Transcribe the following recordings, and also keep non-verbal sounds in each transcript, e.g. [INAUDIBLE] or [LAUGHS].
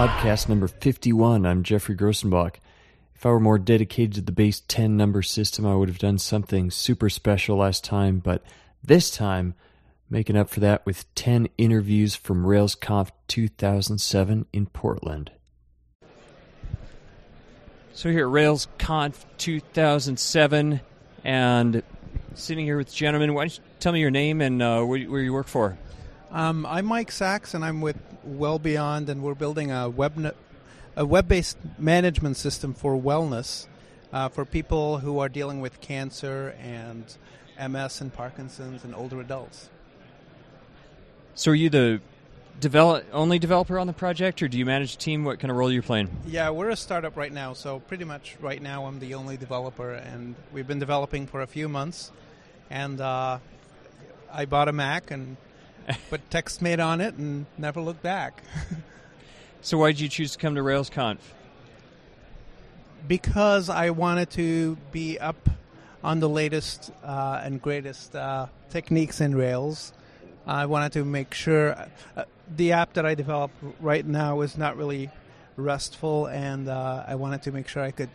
podcast number 51. I'm Geoffrey Grosenbach. If I were more dedicated to the base 10 number system, I would have done something super special last time, but this time, making up for that with 10 interviews from RailsConf 2007 in Portland. So here at RailsConf 2007, and sitting here with gentlemen, why don't you tell me your name and uh, where, where you work for? Um, I'm Mike Sax, and I'm with Well Beyond, and we're building a web a web-based management system for wellness uh, for people who are dealing with cancer and MS and Parkinson's and older adults. So, are you the develop only developer on the project, or do you manage a team? What kind of role are you playing? Yeah, we're a startup right now, so pretty much right now I'm the only developer, and we've been developing for a few months. And uh, I bought a Mac and put TextMate on it and never looked back. [LAUGHS] so why did you choose to come to RailsConf? Because I wanted to be up on the latest uh, and greatest uh, techniques in Rails. I wanted to make sure uh, the app that I develop right now is not really RESTful, and uh, I wanted to make sure I could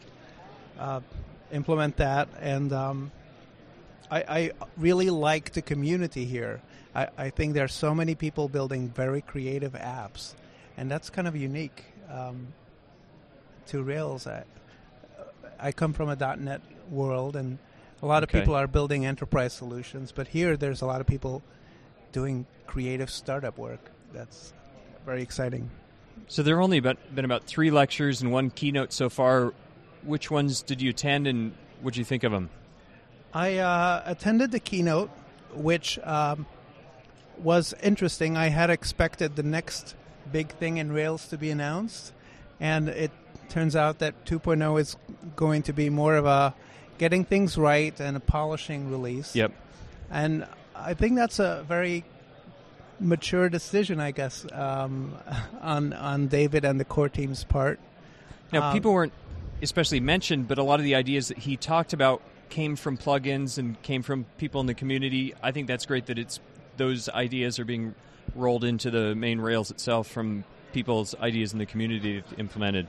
uh, implement that. And um, I, I really like the community here. I, I think there are so many people building very creative apps, and that's kind of unique um, to Rails. I, I come from a .NET world, and a lot Okay. of people are building enterprise solutions, but here there's a lot of people doing creative startup work. That's very exciting. So there have only about, been about three lectures and one keynote so far. Which ones did you attend, and what did you think of them? I uh, attended the keynote, which um, was interesting. I had expected the next big thing in Rails to be announced, and it turns out that 2.0 is going to be more of a getting things right and a polishing release. Yep. And I think that's a very mature decision, I guess, um, [LAUGHS] on on David and the core team's part. Now, Um, people weren't especially mentioned, but a lot of the ideas that he talked about came from plugins and came from people in the community. I think that's great that it's those ideas are being rolled into the main Rails itself from people's ideas in the community implemented.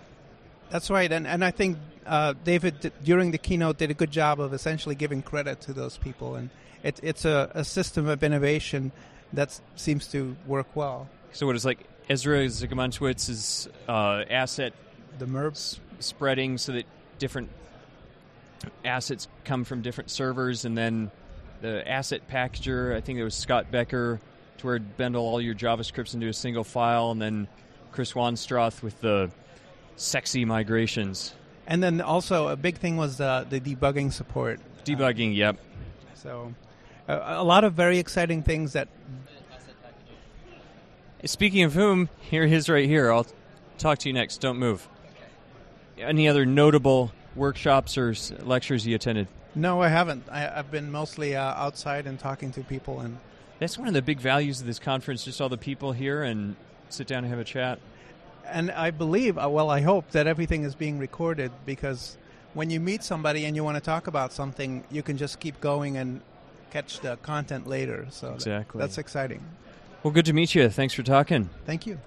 That's right, and and I think uh, David d- during the keynote did a good job of essentially giving credit to those people, and it, it's a, a system of innovation that seems to work well. So, what is like Ezra Zygmuntowicz's uh, asset The MERP, s- spreading so that different assets come from different servers, and then the asset packager. I think it was Scott Becker to where it'd bundle all your JavaScripts into a single file, and then Chris Wanstrath with the sexy migrations. and then also a big thing was the the debugging support. Debugging, yep. Uh, so a, a lot of very exciting things that Speaking of whom, here he is right here. I'll talk to you next. Don't move. Any other notable workshops or lectures you attended? No, I haven't. I, I've been mostly uh, outside and talking to people, and That's one of the big values of this conference, just all the people here and sit down and have a chat. and I believe, uh, well, I hope that everything is being recorded because when you meet somebody and you want to talk about something, you can just keep going and catch the content later. So Exactly. that's exciting. Well, good to meet you. Thanks for talking. Thank you.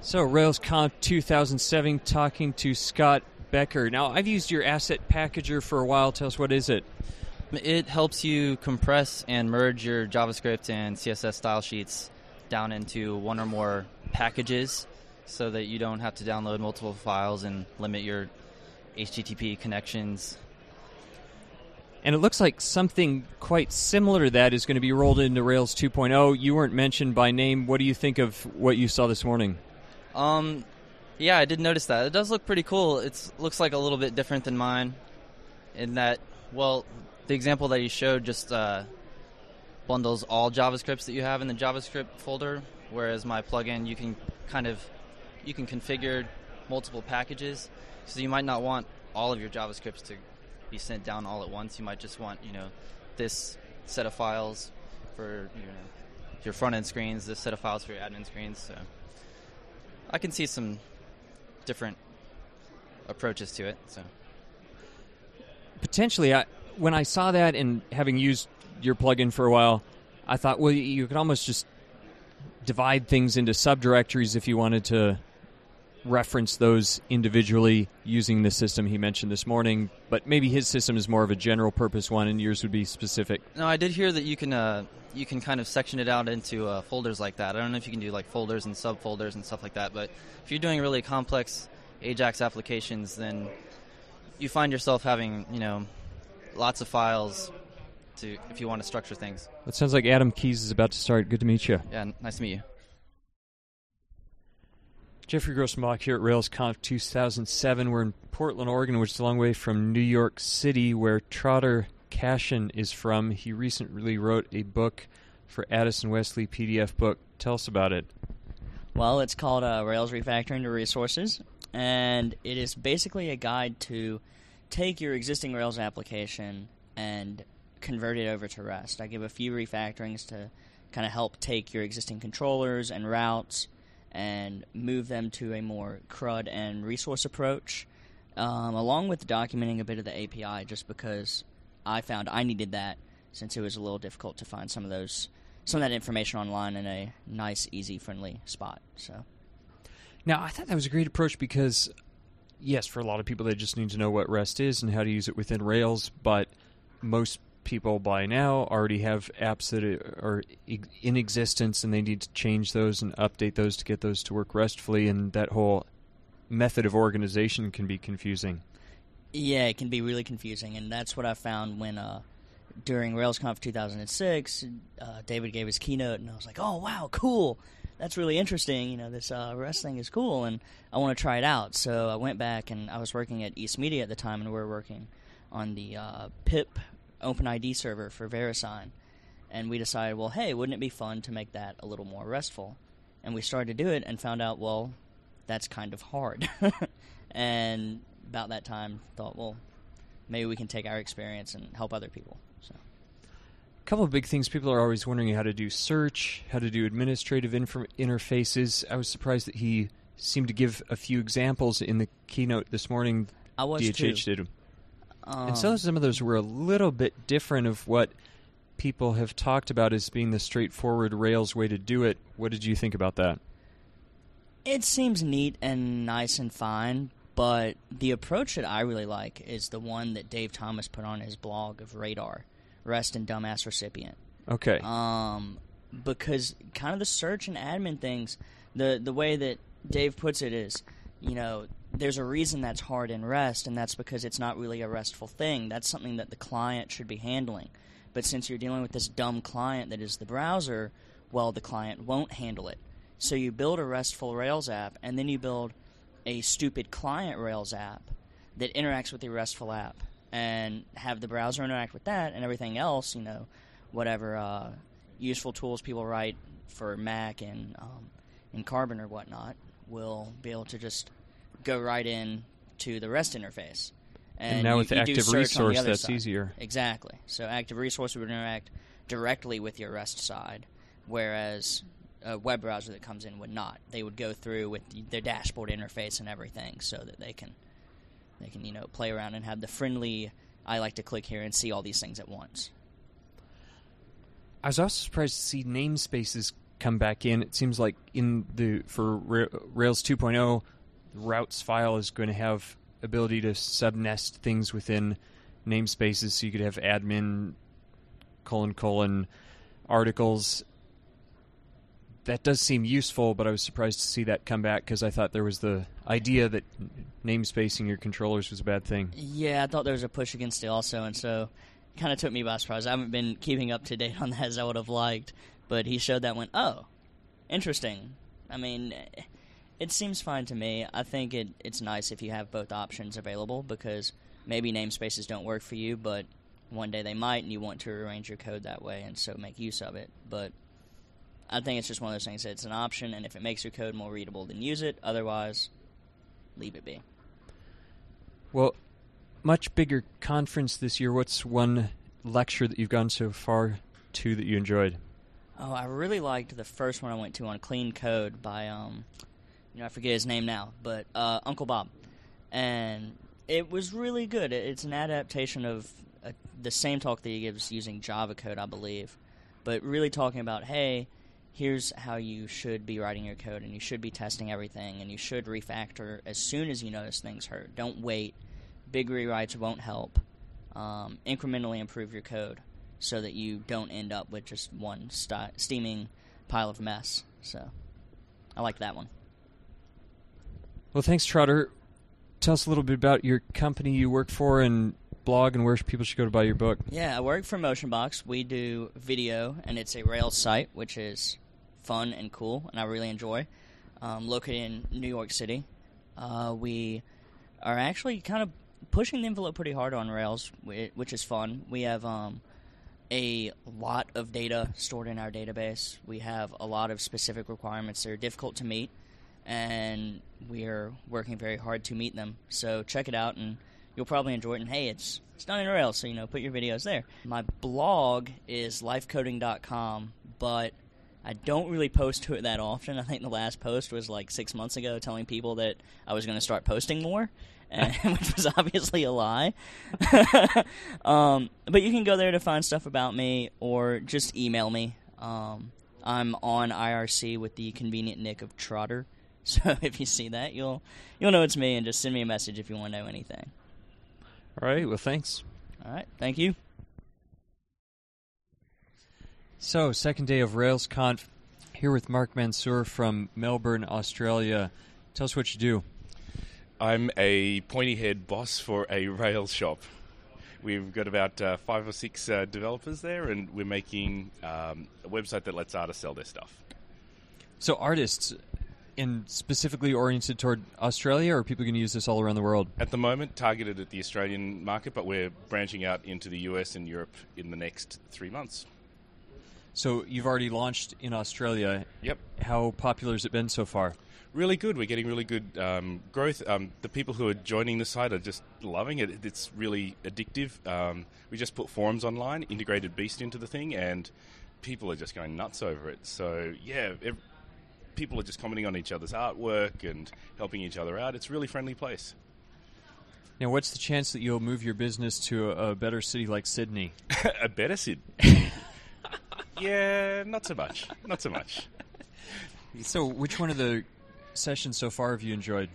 So, RailsConf 2007, talking to Scott Becker. Now, I've used your asset packager for a while. Tell us what is it? It helps you compress and merge your JavaScript and CSS style sheets down into one or more packages so that you don't have to download multiple files and limit your HTTP connections. And it looks like something quite similar to that is going to be rolled into Rails 2.0. You weren't mentioned by name. What do you think of what you saw this morning? Um, yeah, I did notice that. It does look pretty cool. It looks like a little bit different than mine in that, well, the example that you showed just uh, bundles all JavaScripts that you have in the JavaScript folder, whereas my plugin you can kind of you can configure multiple packages, so you might not want all of your JavaScripts to be sent down all at once. You might just want you know this set of files for you know your front end screens, this set of files for your admin screens. So I can see some different approaches to it. So potentially I, when i saw that and having used your plugin for a while i thought well you could almost just divide things into subdirectories if you wanted to reference those individually using the system he mentioned this morning, but maybe his system is more of a general purpose one and yours would be specific. No, I did hear that you can uh, you can kind of section it out into uh, folders like that. I don't know if you can do like folders and subfolders and stuff like that, but if you're doing really complex Ajax applications, then you find yourself having you know lots of files to if you want to structure things. It sounds like Adam Keys is about to start. Good to meet you. Yeah, nice to meet you. Geoffrey Grosenbach here at RailsConf 2007. We're in Portland, Oregon, which is a long way from New York City, where Trotter Cashion is from. He recently wrote a book for Addison Wesley PDF book. Tell us about it. Well, it's called uh, Rails Refactoring to Resources, and it is basically a guide to take your existing Rails application and convert it over to REST. I give a few refactorings to kind of help take your existing controllers and routes and move them to a more CRUD and resource approach, um, along with documenting a bit of the API, just because I found I needed that since it was a little difficult to find some of those some of that information online in a nice, easy, friendly spot. So. Now, I thought that was a great approach because, yes, for a lot of people, they just need to know what REST is and how to use it within Rails, but most people by now already have apps that are in existence and they need to change those and update those to get those to work restfully and that whole method of organization can be confusing. Yeah it can be really confusing and that's what i found when uh, during railsconf 2006 uh, david gave his keynote and i was like oh wow cool. That's really interesting. You know this uh, rest thing is cool and i want to try it out. So i went back and i was working at east media at the time and we were working on the uh, pip OpenID server for VeriSign. And we decided, well, hey, wouldn't it be fun to make that a little more restful? And we started to do it and found out, well, that's kind of hard. [LAUGHS] and about that time, thought, well, maybe we can take our experience and help other people. So. A couple of big things people are always wondering how to do search, how to do administrative interfaces. I was surprised that he seemed to give a few examples in the keynote this morning. I was DHH too. did. Um, and so some of those were a little bit different of what people have talked about as being the straightforward Rails way to do it. What did you think about that? It seems neat and nice and fine, but the approach that I really like is the one that Dave Thomas put on his blog of Radar, Rest and Dumbass Recipient. Okay. Um, because kind of the search and admin things, the the way that Dave puts it is, you know, there's a reason that's hard in REST, and that's because it's not really a RESTful thing. That's something that the client should be handling. But since you're dealing with this dumb client that is the browser, well, the client won't handle it. So you build a RESTful Rails app, and then you build a stupid client Rails app that interacts with your RESTful app, and have the browser interact with that, and everything else, you know, whatever uh, useful tools people write for Mac and um, in Carbon or whatnot will be able to just go right in to the REST interface. And, and now you, with you Active Resource, that's side. easier. Exactly. So Active Resource would interact directly with your REST side, whereas a web browser that comes in would not. They would go through with their dashboard interface and everything, so that they can they can you know play around and have the friendly. I like to click here and see all these things at once. I was also surprised to see namespaces come back in. It seems like in the for Rails 2.0 routes file is going to have ability to subnest things within namespaces so you could have admin colon colon articles. That does seem useful but i was surprised to see that come back because i thought there was the idea that namespacing your controllers was a bad thing. Yeah i thought there was a push against it also and so it kind of took me by surprise. I haven't been keeping up to date [LAUGHS] on that as i would have liked but he showed that went oh interesting. I mean it seems fine to me. I think it, it's nice if you have both options available because maybe namespaces don't work for you, but one day they might, and you want to arrange your code that way and so make use of it. But I think it's just one of those things. That it's an option, and if it makes your code more readable, then use it. Otherwise, leave it be. Well, much bigger conference this year. What's one lecture that you've gone so far to that you enjoyed? Oh, I really liked the first one I went to on clean code by um, you know, I forget his name now, but uh, Uncle Bob, and it was really good. It's an adaptation of a, uh, the same talk that he gives using Java code, I believe, but really talking about hey, here's how you should be writing your code, and you should be testing everything, and you should refactor as soon as you notice things hurt. Don't wait. Big rewrites won't help. Um, incrementally improve your code so that you don't end up with just one st- steaming pile of mess. So, I like that one. Well, thanks, Trotter. Tell us a little bit about your company you work for and blog and where people should go to buy your book. Yeah, I work for Motionbox. We do video, and it's a Rails site, which is fun and cool, and I really enjoy. Um, located in New York City, uh, we are actually kind of pushing the envelope pretty hard on Rails, which is fun. We have um, a lot of data stored in our database. We have a lot of specific requirements that are difficult to meet, and we are working very hard to meet them. So check it out, and you'll probably enjoy it. And hey, it's it's done in Rails, so you know, put your videos there. My blog is lifecoding.com, but I don't really post to it that often. I think the last post was like six months ago, telling people that I was going to start posting more, [LAUGHS] and, [LAUGHS] which was obviously a lie. [LAUGHS] um, but you can go there to find stuff about me, or just email me. Um, I'm on IRC with the convenient nick of Trotter, so [LAUGHS] if you see that, you'll you'll know it's me, and just send me a message if you want to know anything. All right. Well, thanks. All right. Thank you. So, second day of RailsConf, here with Mark Mansour from Melbourne, Australia. Tell us what you do. I'm a pointy head boss for a Rails shop. We've got about uh, five or six uh, developers there, and we're making um, a website that lets artists sell their stuff. So, artists, and specifically oriented toward Australia, or are people going to use this all around the world? At the moment, targeted at the Australian market, but we're branching out into the US and Europe in the next three months. So you've already launched in Australia. Yep. How popular has it been so far? Really good. We're getting really good um, growth. Um, the people who are joining the site are just loving it. It's really addictive. Um, we just put forums online, integrated Beast into the thing, and people are just going nuts over it. So yeah, people are just commenting on each other's artwork and helping each other out. It's a really friendly place. Now, what's the chance that you'll move your business to a, a better city like Sydney? [LAUGHS] a better city? [LAUGHS] yeah, not so much. Not so much. So, which one of the sessions so far have you enjoyed?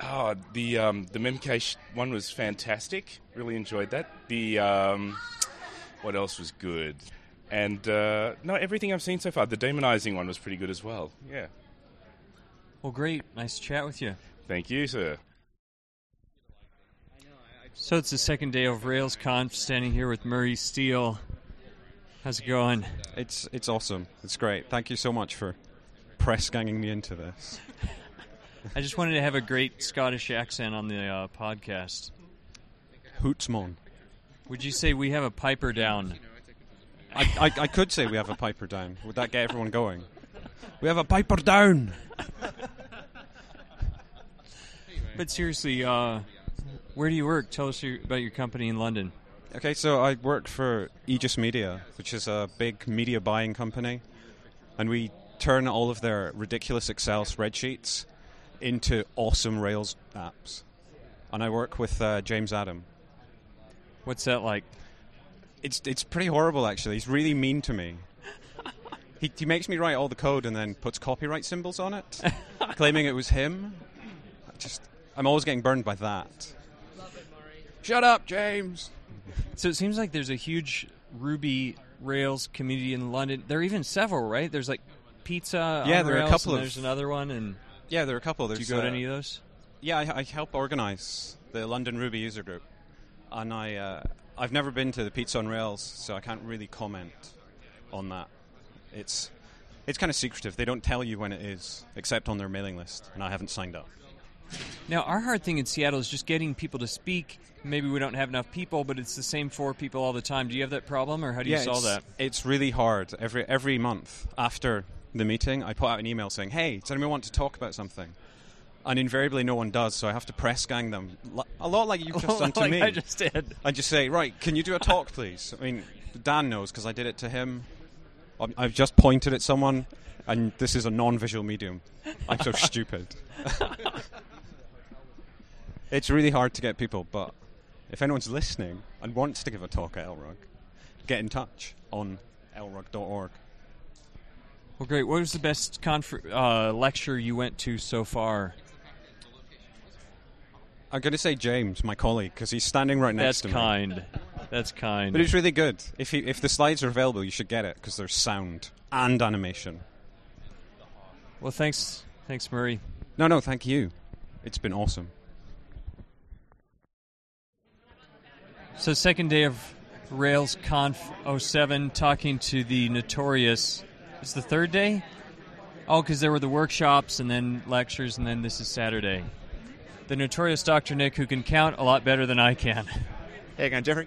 Oh, the um, the Memcache one was fantastic. Really enjoyed that. The um, what else was good? And uh, no, everything I've seen so far. The daemonizing one was pretty good as well. Yeah. Well, great. Nice to chat with you. Thank you, sir. So it's the second day of RailsConf. Standing here with Murray Steele. How's it going? It's it's awesome. It's great. Thank you so much for press ganging me into this. [LAUGHS] I just wanted to have a great Scottish accent on the uh, podcast. Hootsmon. Would you say we have a piper down? I, I, I could say we have a piper down. Would that get everyone going? We have a piper down. [LAUGHS] but seriously, uh, where do you work? Tell us your, about your company in London. Okay, so I work for Aegis Media, which is a big media buying company, and we turn all of their ridiculous Excel spreadsheets into awesome Rails apps. And I work with uh, James Adam. What's that like? It's it's pretty horrible actually. He's really mean to me. He, he makes me write all the code and then puts copyright symbols on it, [LAUGHS] claiming it was him. I just I'm always getting burned by that. Shut up, James. So it seems like there's a huge Ruby Rails community in London. There are even several, right? There's like Pizza. Yeah, there Rails, are a couple of. There's There's another one, and yeah, there are a couple. There's, do you go uh, to any of those? Yeah, I, I, help organize the London Ruby user group, and I uh, I've never been to the Pizza on Rails, so I can't really comment on that. It's it's kind of secretive. They don't tell you when it is, except on their mailing list, and I haven't signed up. Now, our hard thing in Seattle is just getting people to speak. Maybe we don't have enough people, but it's the same four people all the time. Do you have that problem, or how do yeah, you solve that? It's really hard. Every every month after the meeting, I put out an email saying, "Hey, does anyone want to talk about something?" And invariably, no one does. So I have to press gang them a lot, like you've just [LAUGHS] done to like me. I just did. I just say, "Right, can you do a talk, please?" I mean, Dan knows because I did it to him. I've just pointed at someone, and this is a non-visual medium. I'm so [LAUGHS] stupid. it's really hard to get people, but if anyone's listening and wants to give a talk at LRUG, get in touch on lrug.org. Well, great. What was the best confer- uh, lecture you went to so far? I'm going to say James, my colleague, because he's standing right next That's to me. That's kind. That's kind. But it's really good. If you, if the slides are available, you should get it because there's sound and animation. well, thanks, thanks, Murray. No, no, thank you. It's been awesome. So, second day of Rails Conf 07, talking to the Notorious. It's the third day? Oh, because there were the workshops and then lectures, and then this is Saturday. The Notorious Dr. Nic, who can count a lot better than I can. You going, Geoffrey?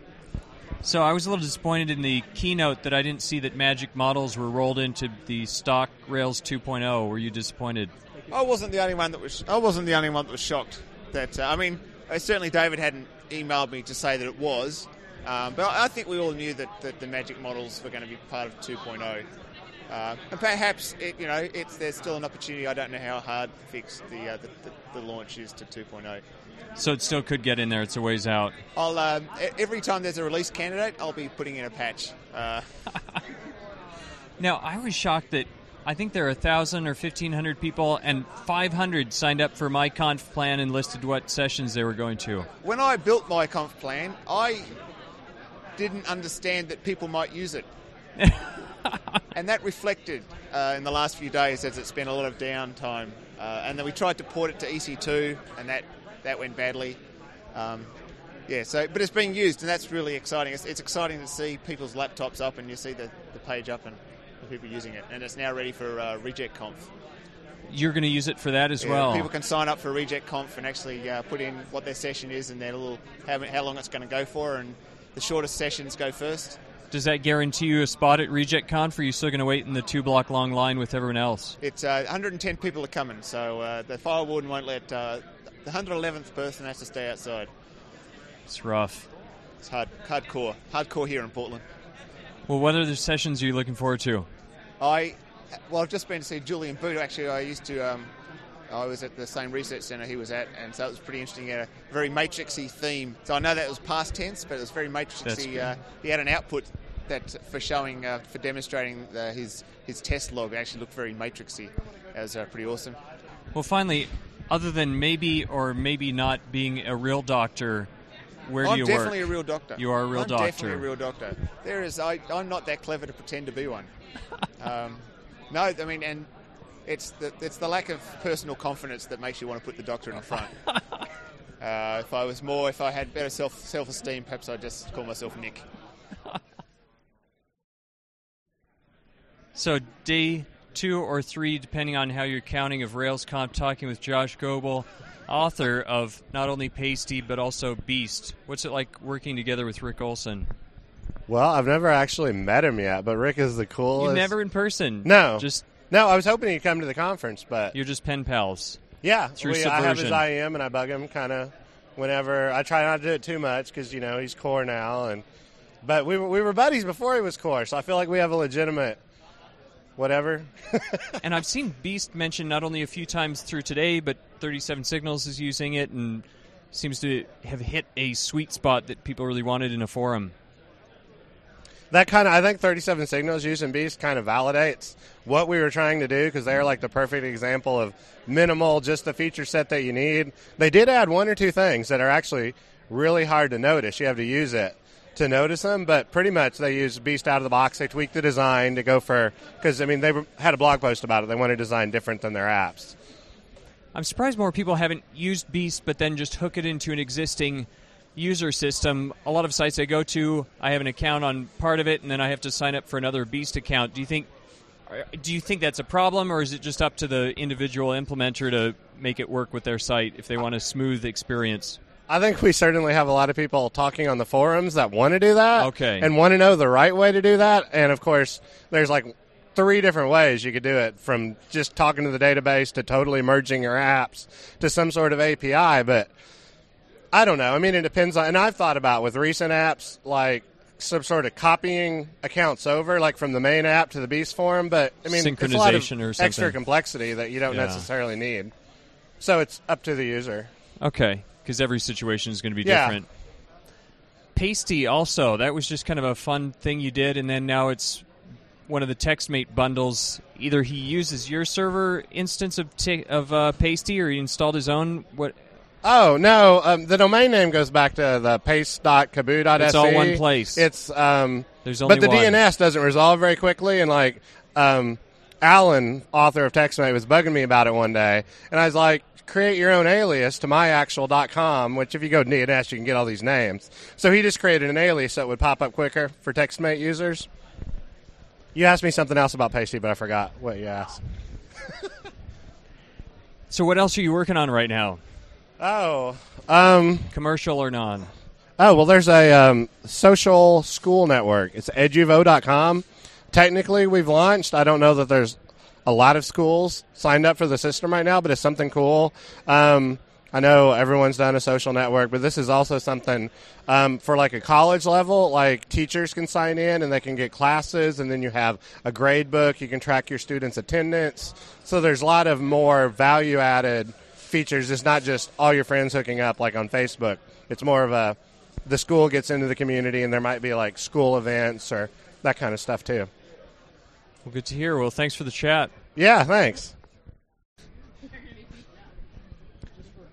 So, I was a little disappointed in the keynote that I didn't see that magic models were rolled into the stock Rails 2.0. Were you disappointed? I wasn't the only one that was. I wasn't the only one that was shocked. That uh, I mean, uh, certainly David hadn't emailed me to say that it was, um, but I I think we all knew that, that the magic models were going to be part of 2.0. Uh, and perhaps it, you know it's there's still an opportunity. I don't know how hard fixed the, uh, the, the the launch is to oh. 2.0. So, it still could get in there. It's a ways out. I'll um, every time there's a release candidate, I'll be putting in a patch. Uh, [LAUGHS] Now, I was shocked that I think there are 1,000 or 1,500 people, and 500 signed up for my conf plan and listed what sessions they were going to. when I built my conf plan, I didn't understand that people might use it. [LAUGHS] and that reflected uh, in the last few days as it's been a lot of downtime. Uh, and then we tried to port it to EC2, and that, that went badly. Um, yeah, so but it's being used, and that's really exciting. It's, it's exciting to see people's laptops up, and you see the, the page up, and the people using it. And it's now ready for uh, Reject Conf. You're going to use it for that as Yeah, well. People can sign up for Reject Conf and actually uh, put in what their session is and their little how, how long it's going to go for, and the shortest sessions go first. Does that guarantee you a spot at Reject Conf, or are you still going to wait in the two block long line with everyone else? It's uh, 110 people are coming, so uh, the fire warden won't let uh, the 111th person has to stay outside. It's rough. It's hard, hardcore, hardcore here in Portland. Well, what other sessions are you looking forward to? I well, I've just been to see Julian Boot. Actually, I used to. Um, I was at the same research centre he was at, and so it was pretty interesting. He had a very matrixy theme. So I know that was past tense, but it was very matrixy. Uh, he had an output that for showing, uh, for demonstrating uh, his his test log. It actually looked very matrixy. That was uh, pretty awesome. Well, finally, other than maybe or maybe not being a real doctor, where do I'm you definitely work? a real doctor. You are a real I'm doctor. definitely a real doctor. There is. I, I'm not that clever to pretend to be one. [LAUGHS] um, no, I mean, and it's the it's the lack of personal confidence that makes you want to put the doctor in front. [LAUGHS] uh, if I was more, if I had better self self esteem, perhaps I'd just call myself Nic. So day two or three, depending on how you're counting, of RailsConf, talking with Josh Goebel, author of not only Pastie but also Beast. What's it like working together with Rick Olson? Well, I've never actually met him yet, but Rick is the coolest. You never in person. No. just No, I was hoping he'd come to the conference, but you're just pen pals. yeah, through we, I have his. IM and I bug him kind of whenever. I try not to do it too much because you know he's core now, and but we were we were buddies before he was core, so I feel like we have a legitimate whatever. [LAUGHS] and I've seen Beast mentioned not only a few times through today, but 37 Signals is using it and seems to have hit a sweet spot that people really wanted in a forum. That kind of I think 37 signals using Beast kind of validates what we were trying to do because they're like the perfect example of minimal, just the feature set that you need. They did add one or two things that are actually really hard to notice. You have to use it to notice them, but pretty much they use Beast out of the box. They tweaked the design to go for because I mean they had a blog post about it. They want to design different than their apps. I'm surprised more people haven't used Beast, but then just hook it into an existing user system. A lot of sites I go to, I have an account on part of it, and then I have to sign up for another Beast account. Do you think? Do you think that's a problem, or is it just up to the individual implementer to make it work with their site if they want a smooth experience? I think we certainly have a lot of people talking on the forums that want to do that. Okay. And want to know the right way to do that. And of course, there's like three different ways you could do it from just talking to the database to totally merging your apps to some sort of API. But I don't know. I mean, it depends on, and I've thought about with recent apps, like some sort of copying accounts over, like from the main app to the Beast forum. But I mean, it's a lot of Synchronization or extra complexity that you don't Yeah. necessarily need. So it's up to the user. Okay, because every situation is going to be Yeah. different. Pastie also, that was just kind of a fun thing you did, and then now it's one of the TextMate bundles. Either he uses your server instance of t- of uh, Pastie, or he installed his own. What? Oh no, um, the domain name goes back to the pastie.caboo.se. It's all one place. It's um, There's only but the one. DNS doesn't resolve very quickly, and like um, Allan, author of TextMate, was bugging me about it one day, and I was like, create your own alias to myactual.com, which if you go to DNS, you can get all these names. So he just created an alias that would pop up quicker for TextMate users. You asked me something else about Pastie, but I forgot what you asked. [LAUGHS] So what else are you working on right now? Oh, um, Commercial or non? Oh, well, there's a um, social school network. It's eduvo.com. Technically, we've launched. I don't know that there's a lot of schools signed up for the system right now, but it's something cool. Um, I know everyone's done a social network, but this is also something um, for like a college level. Like teachers can sign in and they can get classes, and then you have a grade book. You can track your students' attendance. So there's a lot of more value added features. It's not just all your friends hooking up like on Facebook. It's more of a the school gets into the community, and there might be like school events or that kind of stuff too. Well, good to hear. Well, thanks for the chat. Yeah, thanks.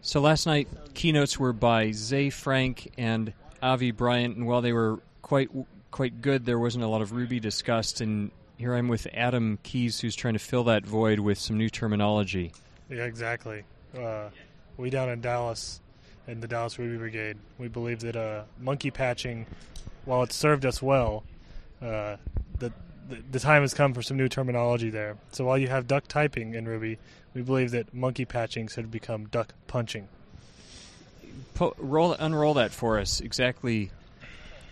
So last night, keynotes were by Ze Frank and Avi Bryant, and while they were quite quite good, there wasn't a lot of Ruby discussed. And here I'm with Adam Keys, who's trying to fill that void with some new terminology. Yeah, exactly. Uh, we down in Dallas, in the Dallas Ruby Brigade, we believe that uh, monkey patching, while it served us well, uh, the, the the time has come for some new terminology there. So while you have duck typing in Ruby, we believe that monkey patching should become duck punching. Po- roll, unroll that for us. Exactly,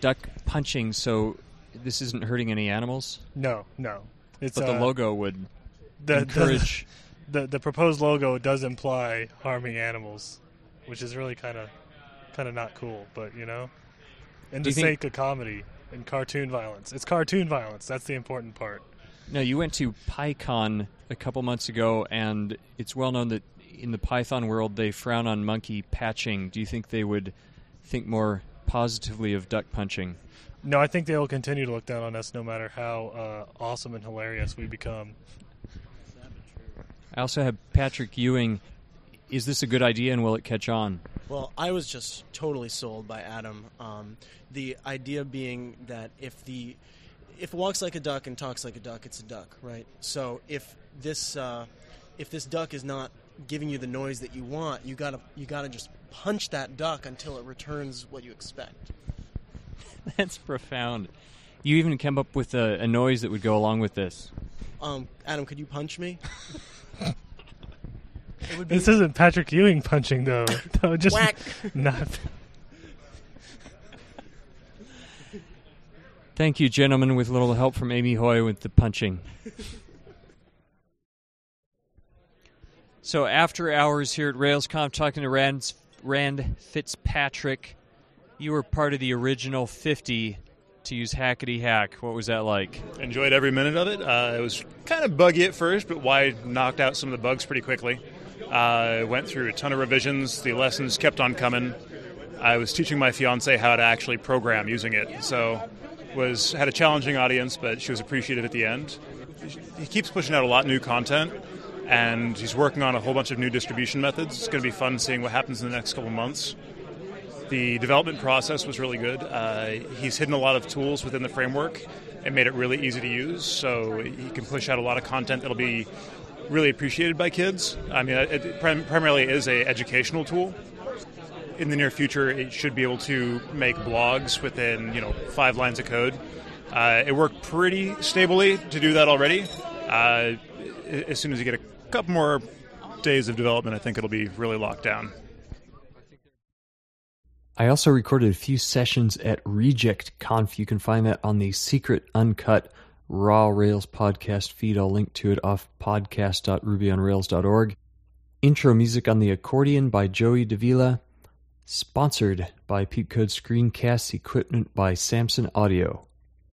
duck punching. So this isn't hurting any animals, No, no, it's but the uh, logo would the, encourage. [LAUGHS] The, the proposed logo does imply harming animals, which is really kind of kind of not cool. But you know, in the you think- sake of comedy and cartoon violence, it's cartoon violence. That's the important part. No, you went to PyCon a couple months ago, and it's well known that in the Python world they frown on monkey patching. Do you think they would think more positively of duck punching? No, I think they will continue to look down on us no matter how uh, awesome and hilarious we become. I also have Patrick Ewing. Is this a good idea, and will it catch on? Well, I was just totally sold by Adam. Um, the idea being that if the if it walks like a duck and talks like a duck, it's a duck, right? So if this uh, if this duck is not giving you the noise that you want, you gotta you gotta just punch that duck until it returns what you expect. [LAUGHS] That's profound. You even came up with a, a noise that would go along with this. Um, Adam, could you punch me? [LAUGHS] it would be This isn't Patrick Ewing punching though. [LAUGHS] no, just Whack. not. Thank you, gentlemen, with a little help from Amy Hoy with the punching. [LAUGHS] so after hours here at RailsConf, talking to Rand, Rand Fitzpatrick, you were part of the original 50 to use Hackety Hack. What was that like? Enjoyed every minute of it. Uh, it was kind of buggy at first, but Wide knocked out some of the bugs pretty quickly. Uh, went through a ton of revisions. The lessons kept on coming. I was teaching my fiance how to actually program using it, so was had a challenging audience, but she was appreciative at the end. He keeps pushing out a lot new content, and he's working on a whole bunch of new distribution methods. It's going to be fun seeing what happens in the next couple months. The development process was really good. Uh, he's hidden a lot of tools within the framework and made it really easy to use, so he can push out a lot of content that'll be really appreciated by kids. I mean, it prim- primarily is a educational tool. In the near future, it should be able to make blogs within you know five lines of code. Uh, it worked pretty stably to do that already. Uh, as soon as you get a couple more days of development, I think it'll be really locked down. I also recorded a few sessions at Reject Conf. You can find that on the secret, uncut, raw Rails podcast feed. I'll link to it off podcast.rubyonrails.org. Intro music on the accordion by Joey Devilla. Sponsored by Peepcode Screencasts equipment by Samson Audio.